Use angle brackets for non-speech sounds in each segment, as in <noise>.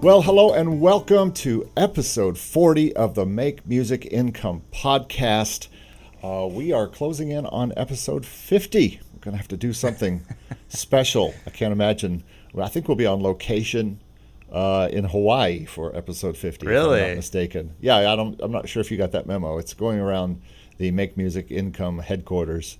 Well, hello and welcome to episode 40 of the Make Music Income podcast. Uh, we are closing in on episode 50. We're going to have to do something <laughs> special. I can't imagine. Well, I think we'll be on location uh, in Hawaii for episode 50. Really? If I'm not mistaken. Yeah, I don't, I'm not sure if you got that memo. It's going around the Make Music Income headquarters.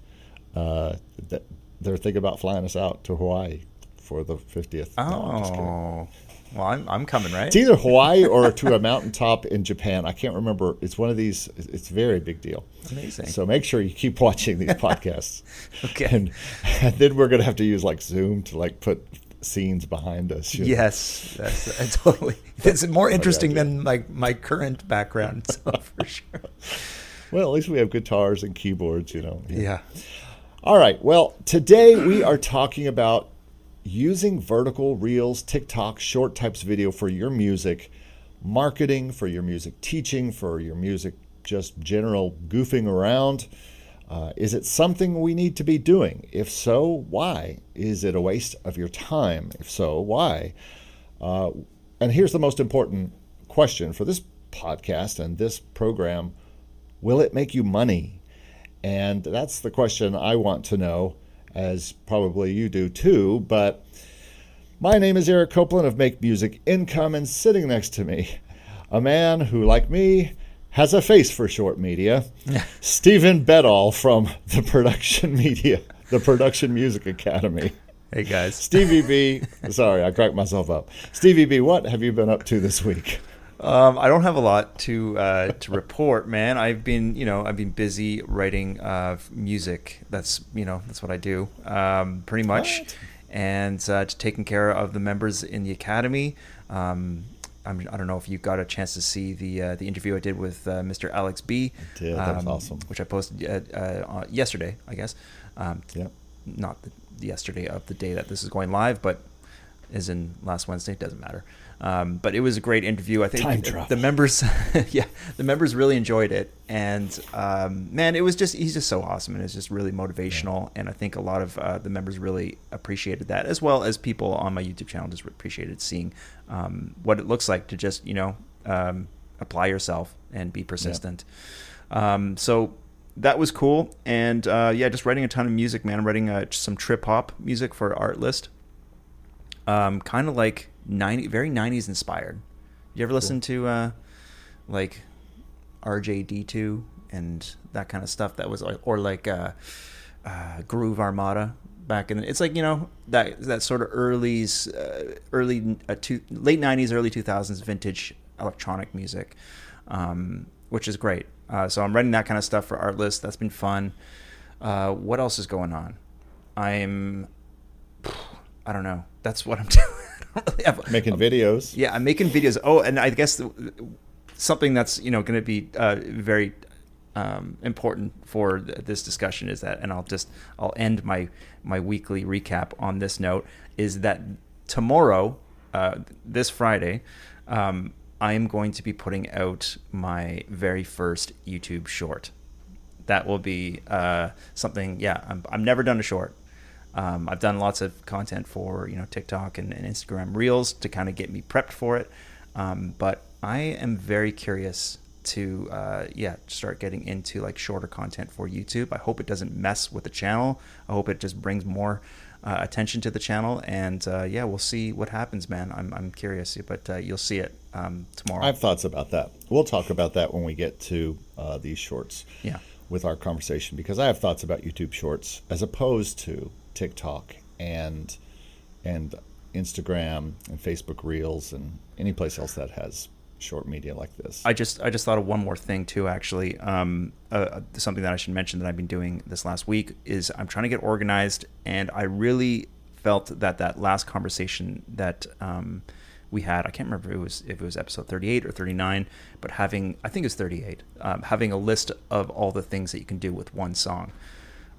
Uh, that they're thinking about flying us out to Hawaii for the 50th. No, I'm just kidding. Oh, well, I'm, I'm coming, right? It's either Hawaii or to a mountaintop in Japan. I can't remember. It's one of these. It's a very big deal. Amazing. So make sure you keep watching these <laughs> podcasts. Okay. And, and then we're gonna have to use like Zoom to like put scenes behind us. you know. Yes, that's I totally. It's more oh interesting idea. than my my current background, so <laughs> for sure. Well, at least we have guitars and keyboards. You know. Yeah. All right. Well, today we are talking about using vertical reels, TikTok, short types video for your music marketing, for your music teaching, for your music just general goofing around. Uh, is it something we need to be doing? If so, why? Is it a waste of your time? If so, why? Uh, and here's the most important question for this podcast and this program Will it make you money? And that's the question I want to know, as probably you do too. But my name is Eric Copeland of Make Music Income, and sitting next to me, a man who, like me, has a face for short media, <laughs> Steven Beddall from the Production Media, the Production Music Academy. Hey guys. Stevie B, <laughs> sorry, I cracked myself up. Stevie B, what have you been up to this week? Um, I don't have a lot to uh, to report, man. I've been, you know, I've been busy writing uh, music. That's, you know, that's what I do, um, pretty much, and uh, taking care of the members in the academy. Um, I'm, I don't know if you got a chance to see the uh, the interview I did with uh, Mr. Alex B. I did. That was awesome. Which I posted uh, uh, yesterday, I guess. Um, Yep. Not the, yesterday of the day that this is going live, but is in last Wednesday. It doesn't matter. Um, but it was a great interview. I think Time the- the members, <laughs> yeah, the members really enjoyed it, and um, man, it was just he's just so awesome, and it's just really motivational, and I think a lot of uh, the members really appreciated that, as well as people on my YouTube channel just appreciated seeing um, what it looks like to just you know um, apply yourself and be persistent. Um, so that was cool, and uh, yeah, just writing a ton of music, man. I'm writing uh, some trip hop music for Artlist um, kind of like 90 very 90s inspired. You ever listen to uh, like rjd2 and that kind of stuff that was like or like uh, uh, groove armada back in the, it's like you know that that sort of early uh, early uh, two, late 90s early 2000s vintage electronic music um, which is great. Uh, so i'm writing that kind of stuff for artlist. That's been fun. Uh, what else is going on? I'm I don't know. That's what I'm <laughs> doing. Really have, Making videos. yeah, I'm making videos. Oh, and I guess the, something that's you know going to be uh, very um, important for th- this discussion is that, and I'll just I'll end my my weekly recap on this note is that tomorrow, uh, this Friday, um, I am going to be putting out my very first YouTube short. That will be uh, something. Yeah, I'm, I've never done a short. Um, I've done lots of content for you know TikTok and, and Instagram Reels to kind of get me prepped for it. Um, but I am very curious to uh, yeah start getting into like shorter content for YouTube. I hope it doesn't mess with the channel. I hope it just brings more uh, attention to the channel. And uh, yeah, we'll see what happens, man. I'm I'm curious, but uh, you'll see it um, tomorrow. I have thoughts about that. We'll talk about that when we get to uh, these shorts. Yeah. With our conversation, because I have thoughts about YouTube Shorts as opposed to TikTok and and Instagram and Facebook Reels and any place else that has short media like this. I just I just thought of one more thing too. Actually, um, uh, something that I should mention that I've been doing this last week is I'm trying to get organized, and I really felt that that last conversation that um, we had I can't remember if it was if it was episode 38 or 39, but having I think it's 38, um, having a list of all the things that you can do with one song,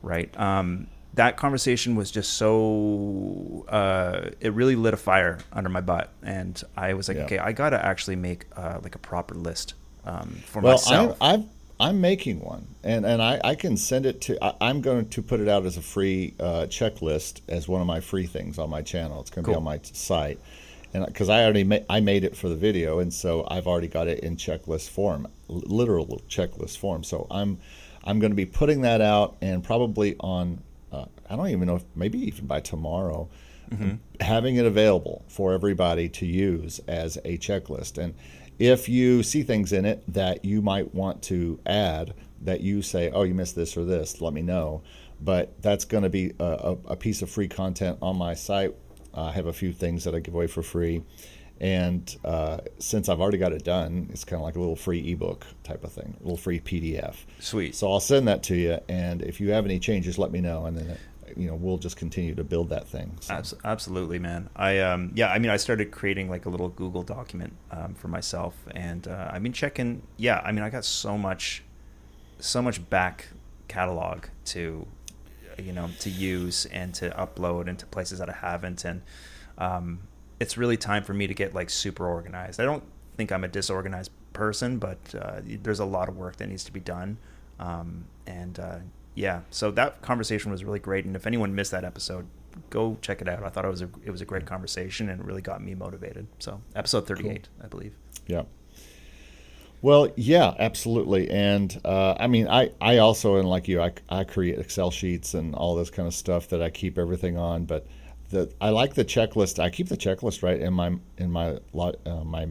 right? Um, that conversation was just so uh, it really lit a fire under my butt, and I was like, Yeah. okay, I gotta actually make uh, like a proper list um, for Well, myself. I'm, I'm I'm making one, and and I, I can send it to. I, I'm going to put it out as a free uh, checklist as one of my free things on my channel. It's going to be on my site, and because I already ma- I made it for the video, and so I've already got it in checklist form, literal checklist form. So I'm I'm going to be putting that out, and probably on. I don't even know if maybe even by tomorrow. Having it available for everybody to use as a checklist. And if you see things in it that you might want to add, that you say, oh, you missed this or this, let me know. But that's going to be a, a, a piece of free content on my site. I have a few things that I give away for free. And uh, since I've already got it done, it's kind of like a little free ebook type of thing, a little free PDF. Sweet. So I'll send that to you, and if you have any changes, let me know, and then you know we'll just continue to build that thing. So, Abs- absolutely, man. I um yeah, I mean, I started creating like a little Google document um, for myself, and uh, I've been checking. Yeah, I mean, I got so much, so much back catalog to, you know, to use and to upload into places that I haven't, and um, it's really time for me to get like super organized. I don't think I'm a disorganized person, but uh, there's a lot of work that needs to be done, um, and uh, yeah, so that conversation was really great. And if anyone missed that episode, go check it out. I thought it was a it was a great conversation and it really got me motivated. So episode 38, I believe. Yeah. Well, yeah, absolutely. And uh, I mean, I, I also, and like you, I, I create Excel sheets and all this kind of stuff that I keep everything on. But the I like the checklist. I keep the checklist right in my in my lot uh, my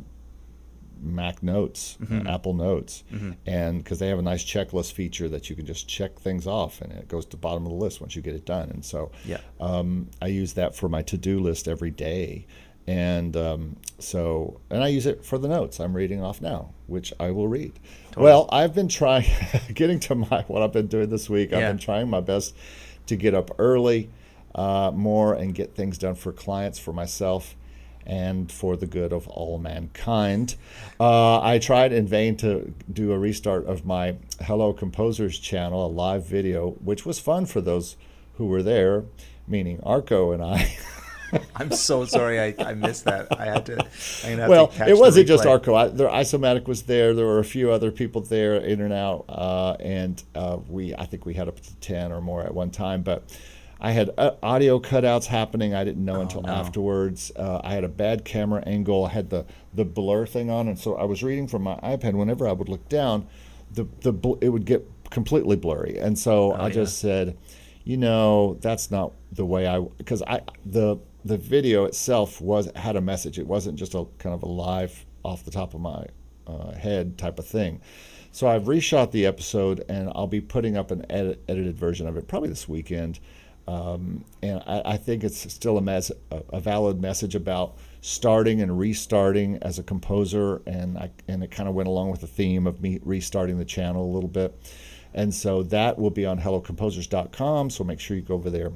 Mac Notes, Mm-hmm. uh, Apple Notes, and because they have a nice checklist feature that you can just check things off, and it goes to the bottom of the list once you get it done. And so, Yeah. um, I use that for my to-do list every day, and um, so and I use it for the notes I'm reading off now, which I will read. Well, I've been trying, <laughs> getting to my what I've been doing this week. I've Yeah. been trying my best to get up early uh, more and get things done for clients, for myself, and for the good of all mankind. Uh, I tried in vain to do a restart of my Hello Composers channel, a live video, which was fun for those who were there, meaning Arco and I. <laughs> I'm so sorry I, I missed that. I had to. Well, to catch it wasn't just. Arco. I, there, Isomatic was there. There were a few other people there, in and out, uh, and uh, we I think we had up to ten or more at one time. But I had uh, audio cutouts happening. I didn't know until Oh, no. afterwards. Uh, I had a bad camera angle. I had the the blur thing on, and so I was reading from my iPad. Whenever I would look down, the the bl- it would get completely blurry, and so I Oh, yeah. just said, you know, that's not the way I because I the the video itself was had a message. It wasn't just a kind of a live off the top of my uh, head type of thing. So I've reshot the episode, and I'll be putting up an edit, edited version of it probably this weekend. Um, and I, I think it's still a, mes- a, valid message about starting and restarting as a composer, and I, and it kind of went along with the theme of me restarting the channel a little bit. And so that will be on hellocomposers.com. So make sure you go over there.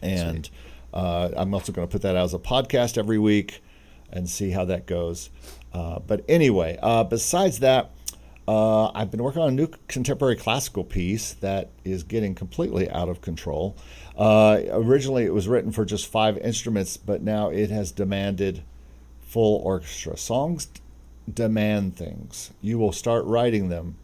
And uh, I'm also going to put that out as a podcast every week and see how that goes. Uh, but anyway, uh, besides that, uh, I've been working on a new contemporary classical piece that is getting completely out of control. Uh, originally, it was written for just five instruments, but now it has demanded full orchestra. Songs d- demand things. You will start writing them,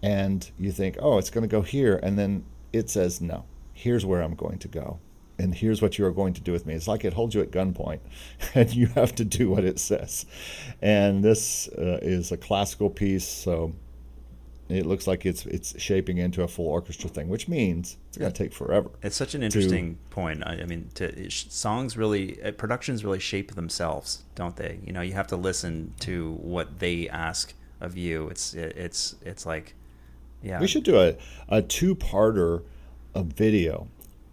and you think, oh, it's going to go here. And then it says, no, here's where I'm going to go. And here's what you are going to do with me. It's like it holds you at gunpoint, <laughs> and you have to do what it says. And this uh, is a classical piece, so it looks like it's it's shaping into a full orchestra thing, which means it's going to take forever. It's such an interesting point. I, I mean, to, songs really, uh, productions really shape themselves, don't they? You know, you have to listen to what they ask of you. It's it, it's it's like, yeah, We should do a, a two parter of video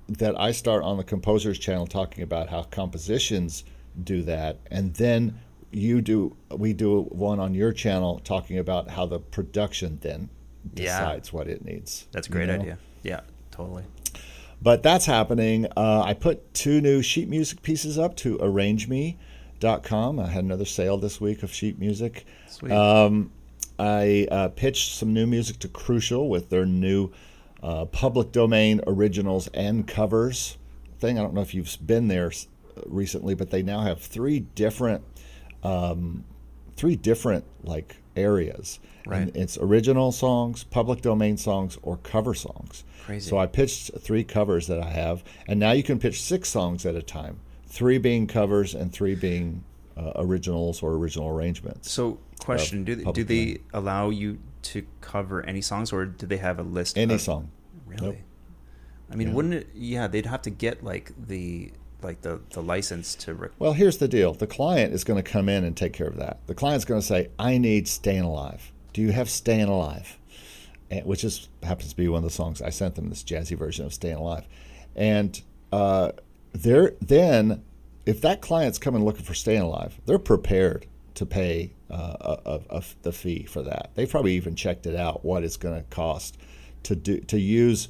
that I start on the composer's channel talking about how compositions do that, and then you do we do one on your channel talking about how the production then Yeah. decides what it needs. That's a you great know? idea. Yeah, totally. But that's happening. Uh, I put two new sheet music pieces up to sheep.com. I had another sale this week of sheet music. Sweet. Um, I uh, pitched some new music to Crucial with their new uh, public domain originals and covers thing. I don't know if you've been there recently, but they now have three different, um, three different like areas. Right. And it's original songs, public domain songs, or cover songs. Crazy. So I pitched three covers that I have, and now you can pitch six songs at a time. Three being covers and three being uh, originals or original arrangements. So, question: Do they, do they allow you to cover any songs, or do they have a list? Any of, song. Really? Nope. I mean, Yeah. wouldn't it? Yeah, they'd have to get like the like the the license to. Rec- Well, here's the deal. The client is going to come in and take care of that. The client's going to say, "I need "Staying Alive." Do you have "Staying Alive"? And, which is happens to be one of the songs I sent them. This jazzy version of "Staying Alive," and uh, they're then if that client's coming looking for "Staying Alive," they're prepared to pay uh, a, a, a, the fee for that. They've probably even checked it out what it's going to cost to do to use.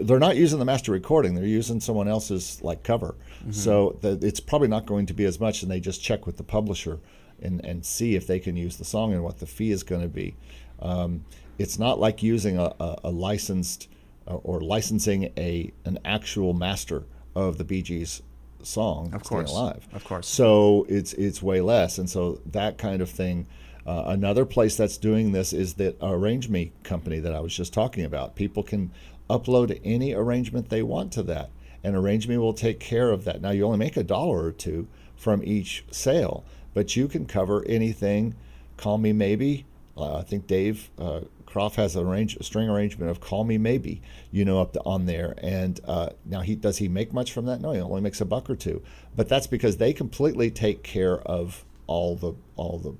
They're not using the master recording; they're using someone else's like cover. So the, it's probably not going to be as much, and they just check with the publisher and, and see if they can use the song and what the fee is going to be. Um, it's not like using a, a, a licensed uh, or licensing a an actual master of the Bee Gees song, Of Staying course. Alive. Of course. So it's it's way less, and so that kind of thing. Uh, another place that's doing this is that ArrangeMe company that I was just talking about. People can upload any arrangement they want to that, and ArrangeMe will take care of that. Now you only make a dollar or two from each sale, but you can cover anything. Call Me Maybe. Uh, I think Dave uh, Croft has an arrange, a string arrangement of "Call Me Maybe," you know, up to, on there. And uh, now he does he make much from that? No, he only makes a buck or two. But that's because they completely take care of all the all the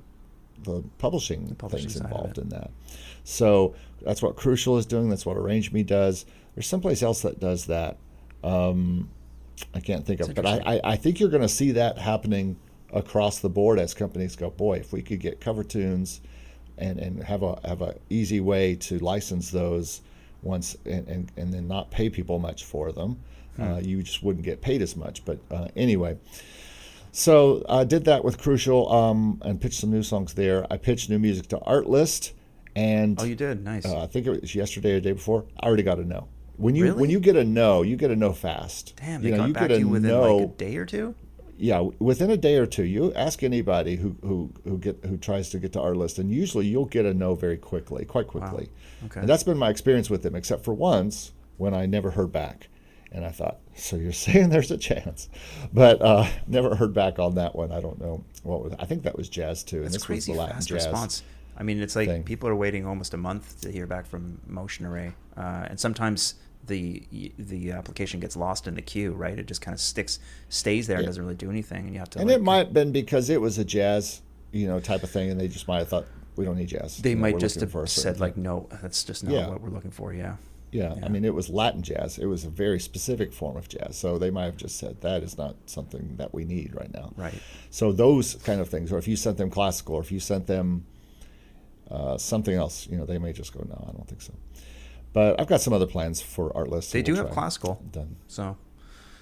the publishing, publishing things involved in that. So that's what Crucial is doing. That's what ArrangeMe does. There's someplace else that does that. Um, I can't think of, but I. I, I think you're going to see that happening across the board as companies go. Boy, if we could get cover tunes and, and have a have a easy way to license those once and, and, and then not pay people much for them, Hmm. uh, you just wouldn't get paid as much. But uh, anyway, so I did that with Crucial um, and pitched some new songs there. I pitched new music to Artlist, and oh, you did. Nice. uh, I think it was yesterday or the day before. I already got a no. When you Really? when you get a no, you get a no fast. Damn, they you know, got you back get to you within no. like a day or two. yeah, within a day or two. You ask anybody who who who get who tries to get to Artlist, and usually you'll get a no very quickly, quite quickly. Okay. And that's been my experience with them, except for once when I never heard back, and I thought, so you're <laughs> saying there's a chance, but uh, never heard back on that one. I don't know what was. I think that was jazz too, and this crazy was the Latin fast jazz. response. I mean, it's like thing. people are waiting almost a month to hear back from Motion Array, uh, and sometimes the the application gets lost in the queue. Right? It just kind of sticks, stays there, Yeah. doesn't really do anything, and you have to. And like, it might have been because it was a jazz, you know, type of thing, and they just might have thought we don't need jazz. They You know, might just have said certain like, no, that's just not Yeah. what we're looking for. Yeah. yeah, yeah. I mean, it was Latin jazz. It was a very specific form of jazz, so they might have just said that is not something that we need right now. Right. So those kind of things, or if you sent them classical, or if you sent them uh, something else, you know, they may just go, no, I don't think so. But I've got some other plans for Artlist. so They do we'll have classical, Done. so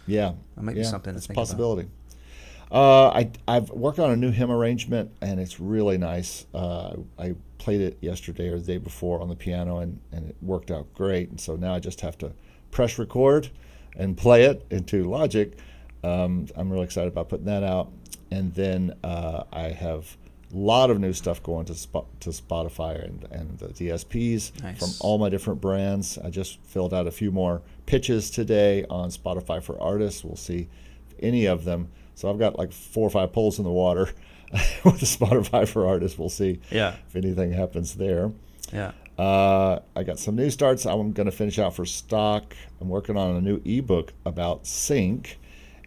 Yeah, That might be something It's a possibility. Uh, I I've worked on a new hymn arrangement and it's really nice. Uh, I played it yesterday or the day before on the piano and, and it worked out great. And so now I just have to press record and play it into Logic. Um, I'm really excited about putting that out. And then uh, I have a lot of new stuff going to Spo- to Spotify and, and the DSPs Nice. from all my different brands. I just filled out a few more pitches today on Spotify for artists. We'll see if any of them. So I've got like four or five poles in the water <laughs> with the Spotify for artists. We'll see Yeah. if anything happens there. yeah. Uh, I got some new starts. I'm going to finish out for stock. I'm working on a new ebook about sync,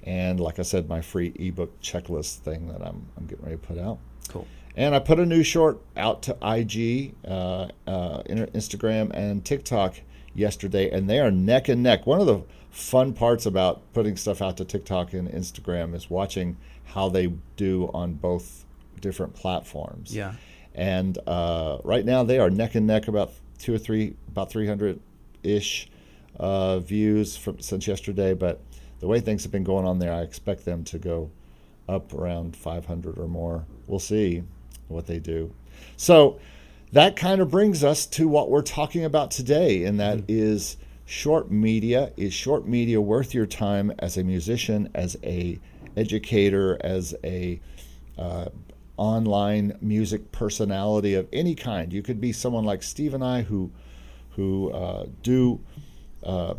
and like I said, my free ebook checklist thing that I'm I'm getting ready to put out. Cool. And I put a new short out to IG, uh, uh, Instagram, and TikTok yesterday, and they are neck and neck. One of the fun parts about putting stuff out to TikTok and Instagram is watching how they do on both different platforms. Yeah. And uh, right now they are neck and neck, about two or three, about 300 ish uh, views from since yesterday. But the way things have been going on there, I expect them to go up around 500 or more. We'll see what they do. So that kind of brings us to what we're talking about today, and that mm-hmm. is short media. Is short media worth your time as a musician, as a educator, as a uh, online music personality of any kind? You could be someone like Steve and I who who uh, do uh,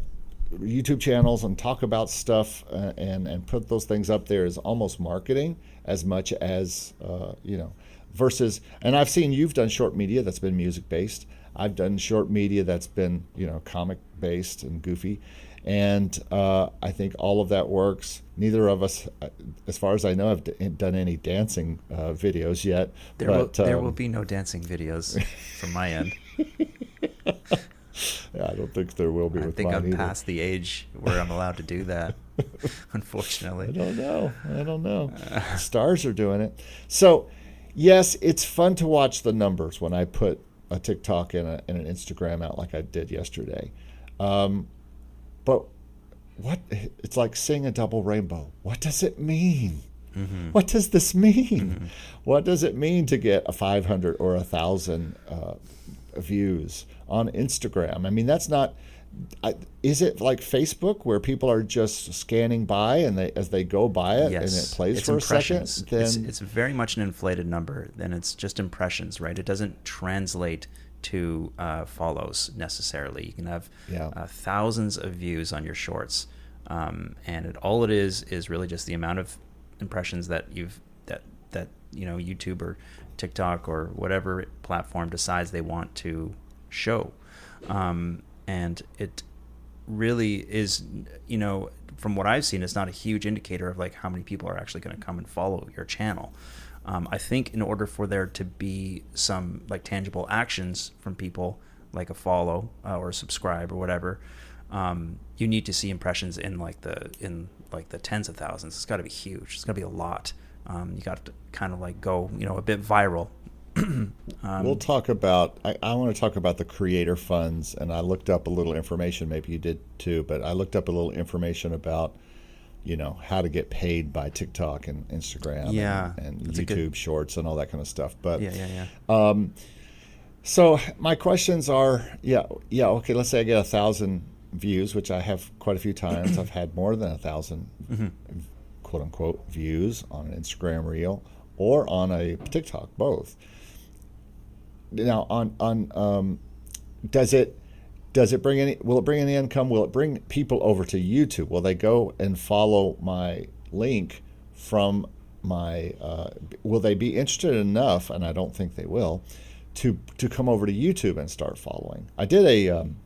YouTube channels and talk about stuff uh, and and put those things up there is almost marketing as much as uh, you know versus and I've seen you've done short media that's been music based. I've done short media that's been you know comic based and goofy, and uh, I think all of that works. Neither of us, uh, as far as I know, have d- done any dancing uh, videos yet. There, but, will, there um, will be no dancing videos from my end. <laughs> yeah, I don't think there will be. I think I'm either. past the age where I'm allowed to do that. <laughs> unfortunately, I don't know. I don't know. Uh, <laughs> Stars are doing it. So, yes, it's fun to watch the numbers when I put a TikTok and, a, and an Instagram out like I did yesterday. Um, but what? It's like seeing a double rainbow. What does it mean? Mm-hmm. What does this mean? Mm-hmm. What does it mean to get a 500 or a thousand uh, views on Instagram? I mean, that's not. I, is it like Facebook where people are just scanning by and they as they go by it yes. and it plays it's for a second? Then it's, it's very much an inflated number. Then it's just impressions, right? It doesn't translate to uh, follows necessarily. You can have yeah. uh, thousands of views on your shorts, um, and it, all it is is really just the amount of impressions that you've that that you know YouTube or TikTok or whatever platform decides they want to show, um, and it really is you know from what I've seen, it's not a huge indicator of like how many people are actually going to come and follow your channel. Um, I think in order for there to be some like tangible actions from people, like a follow uh, or subscribe or whatever, um, you need to see impressions in like the in like the tens of thousands. It's got to be huge. It's got to be a lot. Um, you got to kind of like go, you know, a bit viral. <clears throat> um, we'll talk about. I, I want to talk about the creator funds, and I looked up a little information. Maybe you did too, but I looked up a little information about you know how to get paid by TikTok and Instagram yeah, and, and YouTube good... Shorts and all that kind of stuff. But yeah, yeah, yeah. Um, so my questions are, yeah, yeah, okay. Let's say I get a thousand views, which I have quite a few times. <clears throat> I've had more than a 1000 mm-hmm. Quote unquote views on an Instagram reel or on a TikTok, both. Now on on um, does it does it bring any will it bring any income? Will it bring people over to youtube? Will they go and follow my link from my uh, will they be interested enough and i don't think they will to to come over to youtube and start following? I did a um,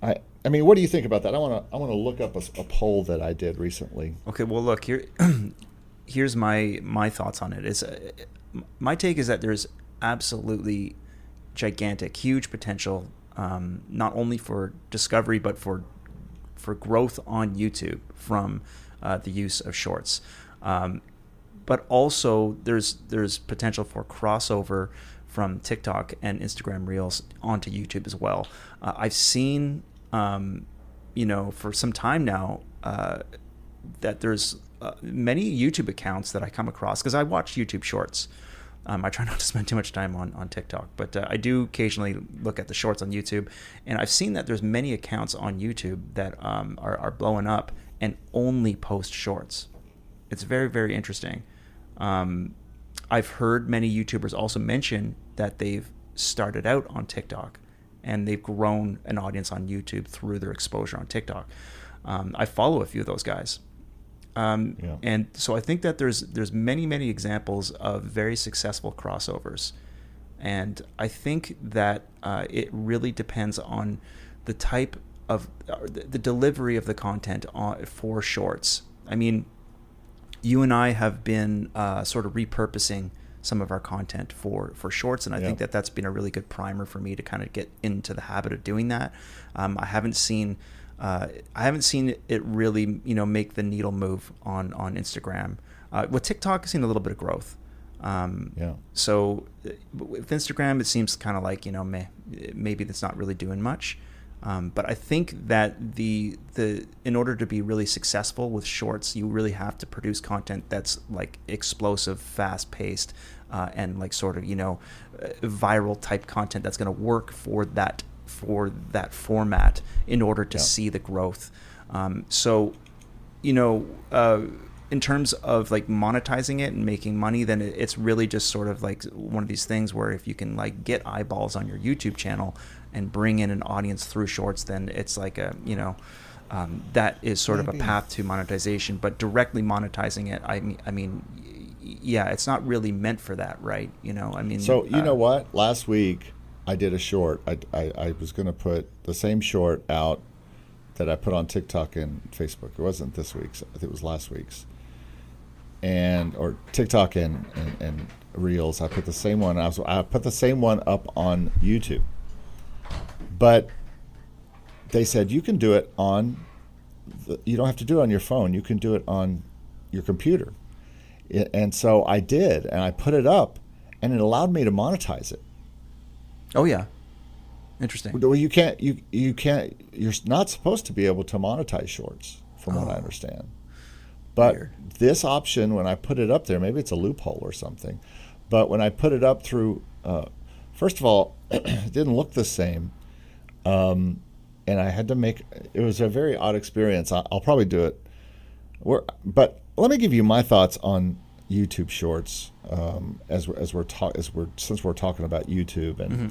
I, I mean, what do you think about that? I want to I want to look up a, a, poll that I did recently. Okay, well, look here. <clears throat> here's my my thoughts on it. it. Is uh, my take is that there's absolutely gigantic, huge potential um, not only for discovery but for for growth on YouTube from uh, the use of shorts. Um, but also there's there's potential for crossover from TikTok and Instagram Reels onto YouTube as well. Uh, I've seen, um, you know, for some time now uh, that there's uh, many YouTube accounts that I come across because I watch YouTube Shorts. Um, I try <laughs> not to spend too much time on, on TikTok, but uh, I do occasionally look at the shorts on YouTube. And I've seen that there's many accounts on YouTube that um, are, are blowing up and only post shorts. It's very, very interesting. Um, I've heard many YouTubers also mention that they've started out on TikTok and they've grown an audience on YouTube through their exposure on TikTok. Um, I follow a few of those guys. Um, yeah. And so I think that there's there's many many examples of very successful crossovers, and I think that uh, it really depends on the type of uh, the delivery of the content on, for shorts. I mean, you and I have been uh, sort of repurposing some of our content for for shorts, and I think that that's been a really good primer for me to kind of get into the habit of doing that. Um, I haven't seen uh, I haven't seen it really, you know, make the needle move on on Instagram. Uh, with TikTok, I've seen a little bit of growth. Um, yeah. So with Instagram, it seems kind of like you know, may, maybe that's not really doing much. Um, but I think that the the in order to be really successful with shorts, you really have to produce content that's like explosive, fast paced, uh, and like sort of you know uh, viral type content that's going to work for that for that format in order to yeah. see the growth. Um, so, you know. Uh, in terms of like monetizing it and making money, then it's really just sort of like one of these things where if you can like get eyeballs on your YouTube channel and bring in an audience through shorts, then it's like a you know um, that is sort Maybe. of a path to monetization. But directly monetizing it, I mean, I mean, yeah, it's not really meant for that, right? You know, I mean. So you uh, know what? Last week I did a short. I I, I was going to put the same short out that I put on TikTok and Facebook. It wasn't this week's. I think it was last week's and or TikTok and, and, and Reels. I put the same one. I, was, I put the same one up on YouTube, but they said you can do it on. The, you don't have to do it on your phone. You can do it on your computer, and so I did, and I put it up, and it allowed me to monetize it. Oh yeah, interesting. Well, you can't. You you can't. You're not supposed to be able to monetize shorts, from oh. what I oh. understand. But Weird. this option, when I put it up there, maybe it's a loophole or something. But when I put it up through, uh, first of all, <clears throat> it didn't look the same. Um, and I had to make it was a very odd experience. I'll, I'll probably do it. We're, but let me give you my thoughts on YouTube Shorts um, as we're, as we're talk, as we're since we're talking about YouTube and mm-hmm.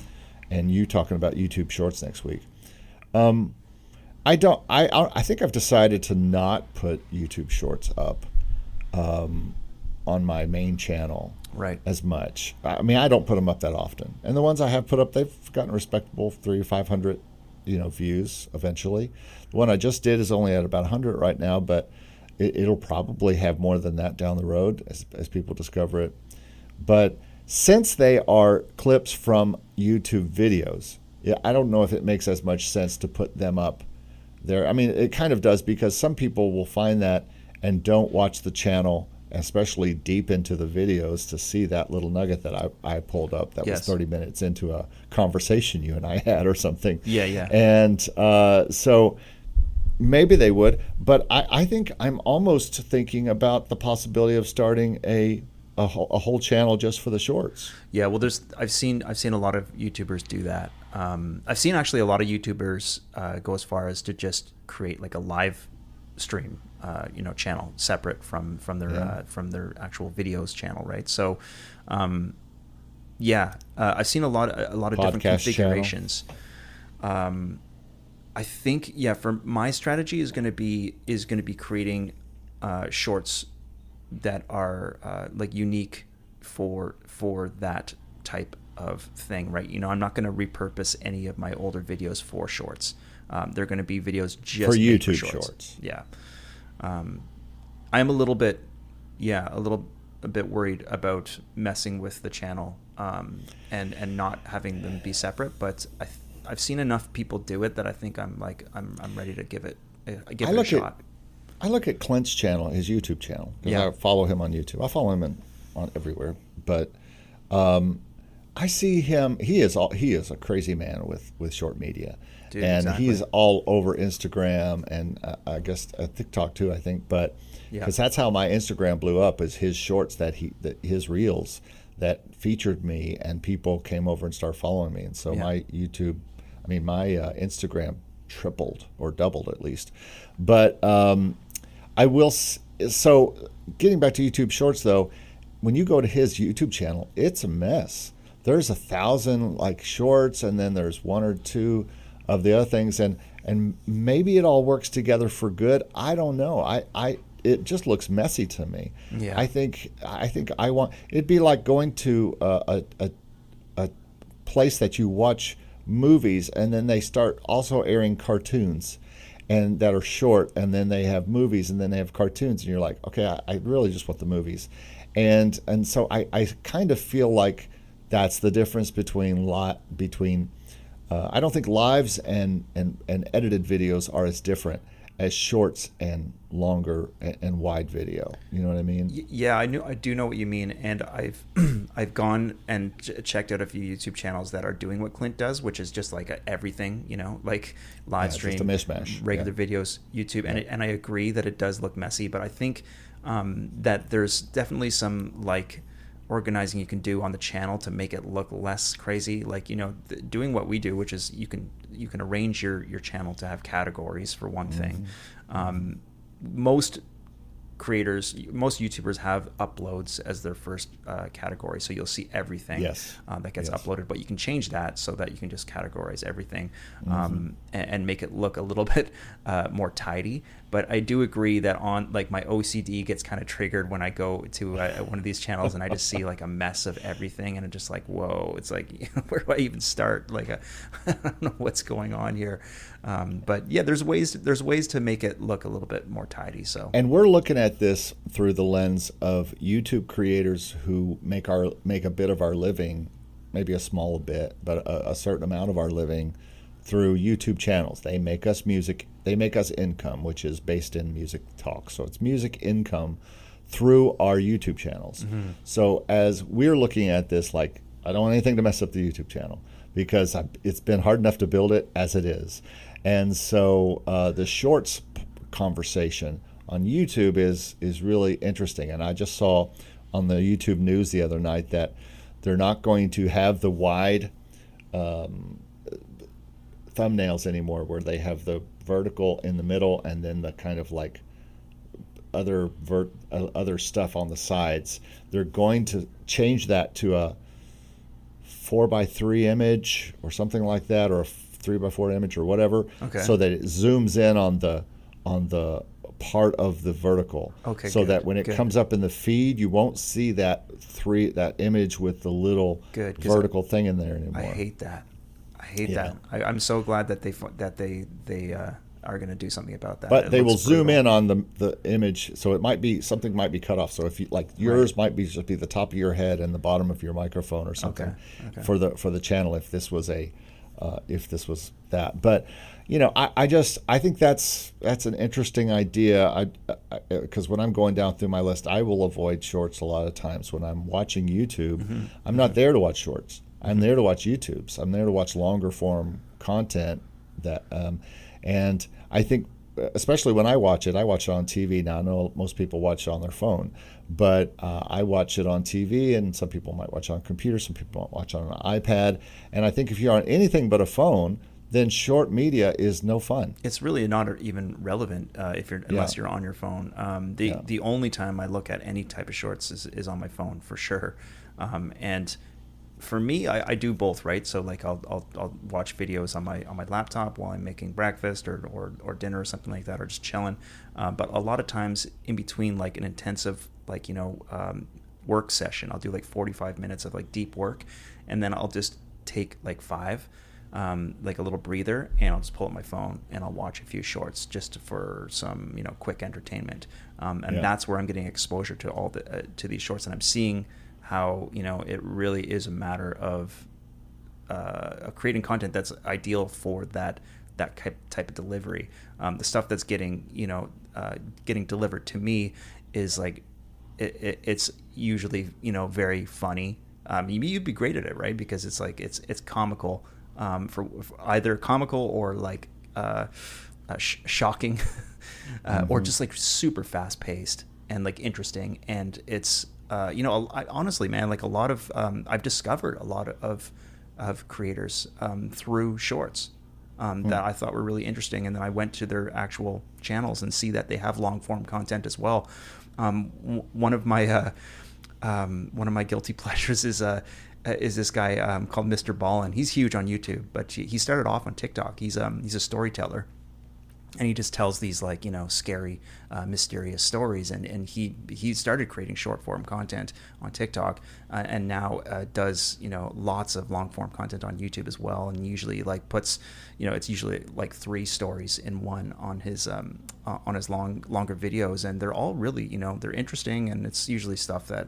and you talking about YouTube Shorts next week. Um, I don't. I I think I've decided to not put YouTube Shorts up um, on my main channel right as much. I mean, I don't put them up that often, and the ones I have put up, they've gotten respectable three or five hundred, you know, views eventually. The one I just did is only at about hundred right now, but it, will probably have more than that down the road as as people discover it. But since they are clips from YouTube videos, yeah, I don't know if it makes as much sense to put them up there. I mean, it kind of does because some people will find that and don't watch the channel, especially deep into the videos, to see that little nugget that I, I pulled up that yes. was 30 minutes into a conversation you and I <laughs> had or something. Yeah, yeah. And uh, so maybe they would, but I, I think I'm almost thinking about the possibility of starting a a whole, a whole, channel just for the shorts. Yeah, well, there's I've seen I've seen a lot of YouTubers do that. Um, I've seen actually a lot of YouTubers uh, go as far as to just create like a live stream, uh, you know, channel separate from from their yeah. uh, from their actual videos channel, right? So, um, yeah, uh, I've seen a lot of, a lot of Podcast different configurations. Um, I think yeah, for my strategy is going to be is going to be creating uh, shorts that are uh, like unique for for that type of thing, right? You know, I'm not going to repurpose any of my older videos for shorts. Um, they're going to be videos just for YouTube shorts. shorts. Yeah. Um, I'm a little bit, yeah, a little a bit worried about messing with the channel um, and and not having them be separate. But I I've seen enough people do it that I think I'm like I'm I'm ready to give it uh, give I it a shot. At, I look at Clint's channel, his YouTube channel. Yeah. I follow him on YouTube. I follow him in, on everywhere, but. Um, I see him. He is all, he is a crazy man with with short media, Dude, and exactly. he's all over Instagram and uh, I guess uh, TikTok too. I think, but because yeah. that's how my Instagram blew up is his shorts that he that his reels that featured me and people came over and started following me, and so yeah. my YouTube, I mean my uh, Instagram tripled or doubled at least, but um, I will. So getting back to YouTube Shorts though, when you go to his YouTube channel, it's a mess. There's a thousand like shorts and then there's one or two of the other things and and maybe it all works together for good. I don't know. I i it just looks messy to me. Yeah. I think i think i want it'd be like going to a a, a place that you watch movies and then they start also airing cartoons and that are short and then they have movies and then they have cartoons and you're like okay i, I really just want the movies and and so I, I kind of feel like that's the difference between lot between. Uh, I don't think lives and, and and edited videos are as different as shorts and longer and, and wide video. You know what I mean? Yeah, I knew I do know what you mean, and I've <clears throat> I've gone and ch- checked out a few YouTube channels that are doing what Clint does, which is just like a everything, you know, like live it's stream, mishmash, regular yeah. videos, YouTube, and it, and I agree that it does look messy, but I think um, that there's definitely some like organizing you can do on the channel to make it look less crazy like you know th- doing what we do which is you can you can arrange your your channel to have categories for one thing Mm-hmm. um, most creators most youtubers have uploads as their first uh, category so you'll see everything Yes. uh, that gets Yes. uploaded but you can change that so that you can just categorize everything Mm-hmm. um, and, and make it look a little <laughs> bit uh, more tidy but i do agree that on like my ocd gets kind of triggered when i go to uh, one of these channels and i just see like a mess of everything and i'm just like whoa. It's like <laughs> where do i even start? Like a, <laughs> i don't know what's going on here. Um, but yeah there's ways there's ways to make it look a little bit more tidy so. And we're looking at this through the lens of YouTube creators who make our make a bit of our living, maybe a small bit, but a, a certain amount of our living through YouTube channels. They make us music. They make us income, which is based in music talk. So it's music income through our YouTube channels. So as we're looking at this, like I don't want anything to mess up the YouTube channel because I, it's been hard enough to build it as it is, and so uh, the shorts p- conversation on YouTube is is really interesting. And I just saw on the YouTube news the other night that they're not going to have the wide um, thumbnails anymore, where they have the vertical in the middle and then the kind of like other vert uh, other stuff on the sides. They're going to change that to a four by three image or something like that, or a three by four image or whatever, Okay. so that it zooms in on the on the part of the vertical. Okay, So good, that when it good. comes up in the feed, you won't see that three that image with the little Good, vertical thing in there anymore. I hate that. Hate Yeah. that. I, I'm so glad that they that they they uh, are going to do something about that. but It they will zoom brutal. in on the the image, so it might be something might be cut off. So if you like yours might be just be the top of your head and the bottom of your microphone or something Okay, okay. for the for the channel. If this was a uh, if this was that, but you know, I, I just I think that's that's an interesting idea. I because when I'm going down through my list, I will avoid shorts a lot of times when I'm watching YouTube. Mm-hmm. I'm not there to watch shorts. I'm there to watch YouTubes. I'm there to watch longer form content that um, and I think especially when I watch it, I watch it on TV. Now I know most people watch it on their phone, but uh, I watch it on TV, and some people might watch it on computer, some people might watch it on an iPad. And I think if you're on anything but a phone, then short media is no fun. It's really not even relevant uh, if you're unless Yeah. you're on your phone. Um, the Yeah. the only time I look at any type of shorts is, is on my phone for sure. Um, and for me, I, I do both, right? So like I'll, I'll I'll watch videos on my on my laptop while I'm making breakfast or or, or dinner or something like that, or just chilling. Uh, but a lot of times in between, like an intensive like you know um, work session, I'll do like 45 minutes of like deep work, and then I'll just take like five um, like a little breather, and I'll just pull up my phone and I'll watch a few shorts just for some you know quick entertainment, um, and Yeah. that's where I'm getting exposure to all the uh, to these shorts, and I'm seeing how you know it really is a matter of uh, creating content that's ideal for that that type of delivery. Um, the stuff that's getting you know uh, getting delivered to me is like it, it, it's usually you know very funny. Um, you- you'd be great at it, right? Because it's like it's it's comical um, for, for either comical or like uh, uh, sh- shocking, <laughs> uh, or just like super fast paced and like interesting. And it's uh, you know I, honestly, man, like a lot of um, I've discovered a lot of of creators um, through shorts um, that I thought were really interesting, and then I went to their actual channels and see that they have long form content as well. Um, w- one of my uh, um, one of my guilty <laughs> pleasures is uh, is this guy um, called Mr. Ballen. He's huge on YouTube, but he he started off on TikTok. He's um he's a storyteller, and he just tells these like you know scary, uh, mysterious stories. And and he he started creating short form content on TikTok, uh, and now uh, does you know lots of long form content on YouTube as well. And usually like puts you know it's usually like three stories in one on his um uh, on his long longer videos, and they're all really you know they're interesting, and it's usually stuff that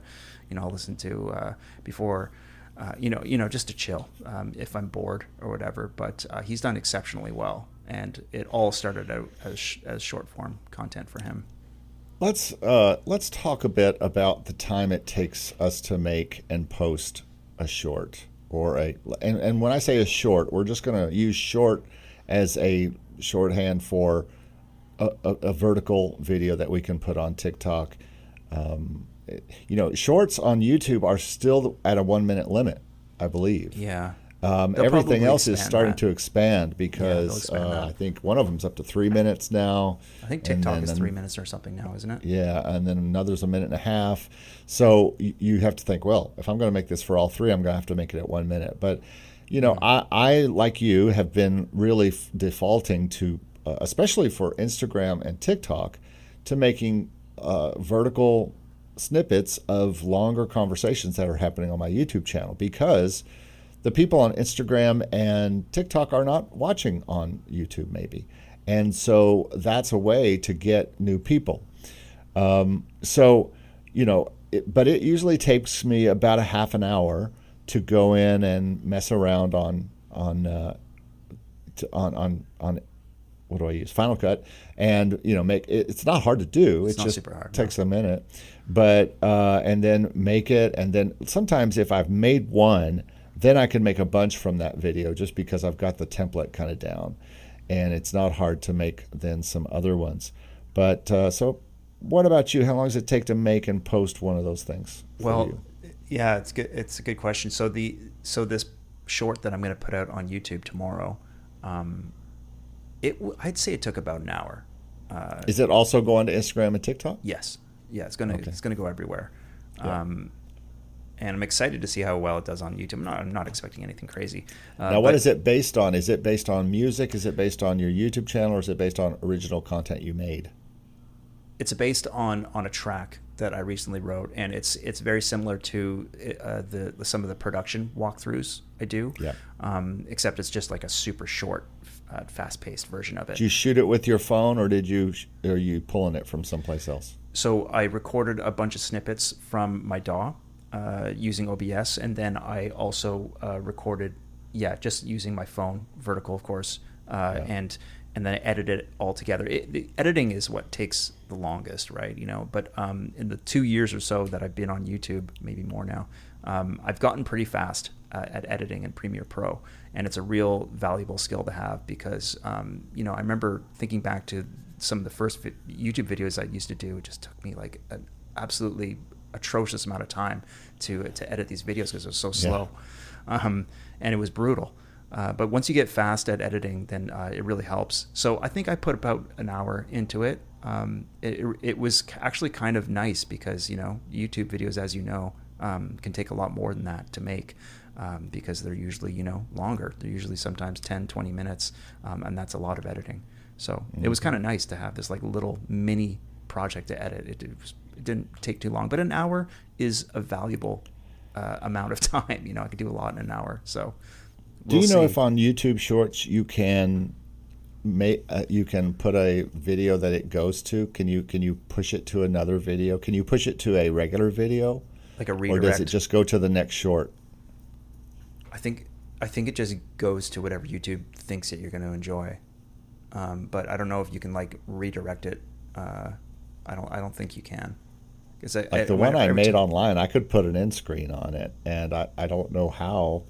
you know I'll listen to uh, before. Uh, you know, you know, just to chill um, if I'm bored or whatever. But he's done exceptionally well and it all started out as sh- as short form content for him. Let's uh, let's talk a bit about the time it takes us to make and post a short or a and, and when I say a short, we're just going to use short as a shorthand for a, a, a, vertical video that we can put on TikTok. Um, you know, shorts on YouTube are still at a one minute limit, I believe. Yeah. Um, everything else is starting that. to expand because yeah, uh, I think one of them's up to three minutes now. I think TikTok then, is three minutes or something now, isn't it? Yeah, and then another's a minute and a half. So you, you have to think, well, if I'm going to make this for all three, I'm going to have to make it at one minute. But you know, mm-hmm. I, I like you have been really f- defaulting to, uh, especially for Instagram and TikTok, to making uh, vertical snippets of longer conversations that are happening on my YouTube channel because the people on Instagram and TikTok are not watching on YouTube, maybe. And so that's a way to get new people. Um, so, you know, it, but it usually takes me about a half an hour to go in and mess around on on uh, to, on on on what do I use? Final Cut, and you know, make it, it's not hard to do. It's it just hard, takes no. a minute, but uh, and then make it, and then sometimes if I've made one, then I can make a bunch from that video just because I've got the template kind of down. And it's not hard to make then some other ones. But uh, so, what about you? How long does it take to make and post one of those things? Well, you? yeah, it's good. It's a good question. So the so this short that I'm going to put out on YouTube tomorrow, um, it I'd say it took about an hour. Uh, Is it also going to Instagram and TikTok? Yes. Yeah, it's gonna okay. it's gonna go everywhere. Yeah. Um, and I'm excited to see how well it does on YouTube. I'm not, I'm not expecting anything crazy. Uh, now, what is it based on? Is it based on music? Is it based on your YouTube channel, or is it based on original content you made? It's based on on a track that I recently wrote, and it's it's very similar to uh, the some of the production walkthroughs I do. Yeah. Um, except it's just like a super short, uh, fast paced version of it. Did you shoot it with your phone, or did you are you pulling it from someplace else? So I recorded a bunch of snippets from my DAW uh, using OBS, and then I also uh, recorded, yeah, just using my phone, vertical, of course, uh, yeah. and and then I edited it all together. It, the editing is what takes the longest, right? You know, but um, in the two years or so that I've been on YouTube, maybe more now, um, I've gotten pretty fast uh, at editing in Premiere Pro, and it's a real valuable skill to have because um, you know I remember thinking back to some of the first vi- YouTube videos I used to do. It just took me like an absolutely atrocious amount of time to to edit these videos because it was so slow, yeah. um, and it was brutal. Uh, but once you get fast at editing, then uh, it really helps. So I think I put about an hour into it. Um, it, it was actually kind of nice because you know YouTube videos, as you know, um, can take a lot more than that to make. Um, because they're usually you know longer they're usually sometimes 10 20 minutes um, and that's a lot of editing so mm-hmm. it was mm-hmm. kind of nice to have this like little mini project to edit it, it was it didn't take too long, but an hour is a valuable uh, amount of <laughs> time. You know, I could do a lot in an hour. So, we'll do you know see. if on YouTube Shorts you can make uh, you can put a video that it goes to? Can you can you push it to another video? Can you push it to a regular video? Like a redirect. Or does it just go to the next short? I think I think it just goes to whatever YouTube thinks that you're going to enjoy. Um, but I don't know if you can like redirect it. Uh, I don't I don't think you can. Because like the one I made online, I could put an end screen on it, and I, I don't know how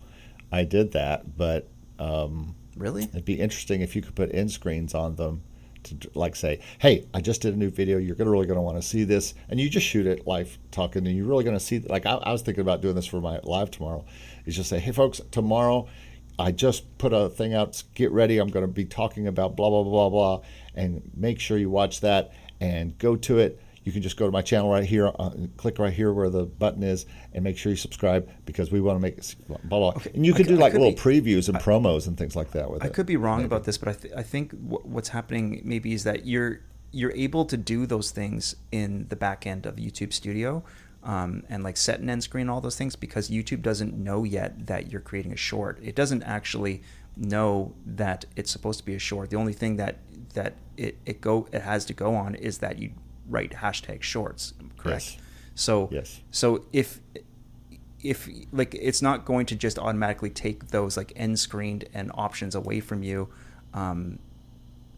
I did that, but um, really, it'd be interesting if you could put end screens on them to like say, "Hey, I just did a new video. You're gonna really gonna want to see this," and you just shoot it live talking, and you're really gonna see. Like I, I was thinking about doing this for my live tomorrow. Is just say, "Hey, folks, tomorrow." I just put a thing out. Get ready. I'm going to be talking about blah blah blah blah, and make sure you watch that and go to it you can just go to my channel right here, uh, click right here where the button is, and make sure you subscribe because we want to make blah blah. Okay. And you can do like little be, previews and I, promos and things like that with it. I it. could be wrong maybe. about this, but I, th- I think w- what's happening maybe is that you're you're able to do those things in the back end of YouTube Studio. Um, and like set and end screen, all those things, because YouTube doesn't know yet that you're creating a short. It doesn't actually know that it's supposed to be a short. The only thing that that it, it go it has to go on is that you write hashtag shorts, correct? Yes. So yes. So if if like it's not going to just automatically take those like end screened and options away from you. Um,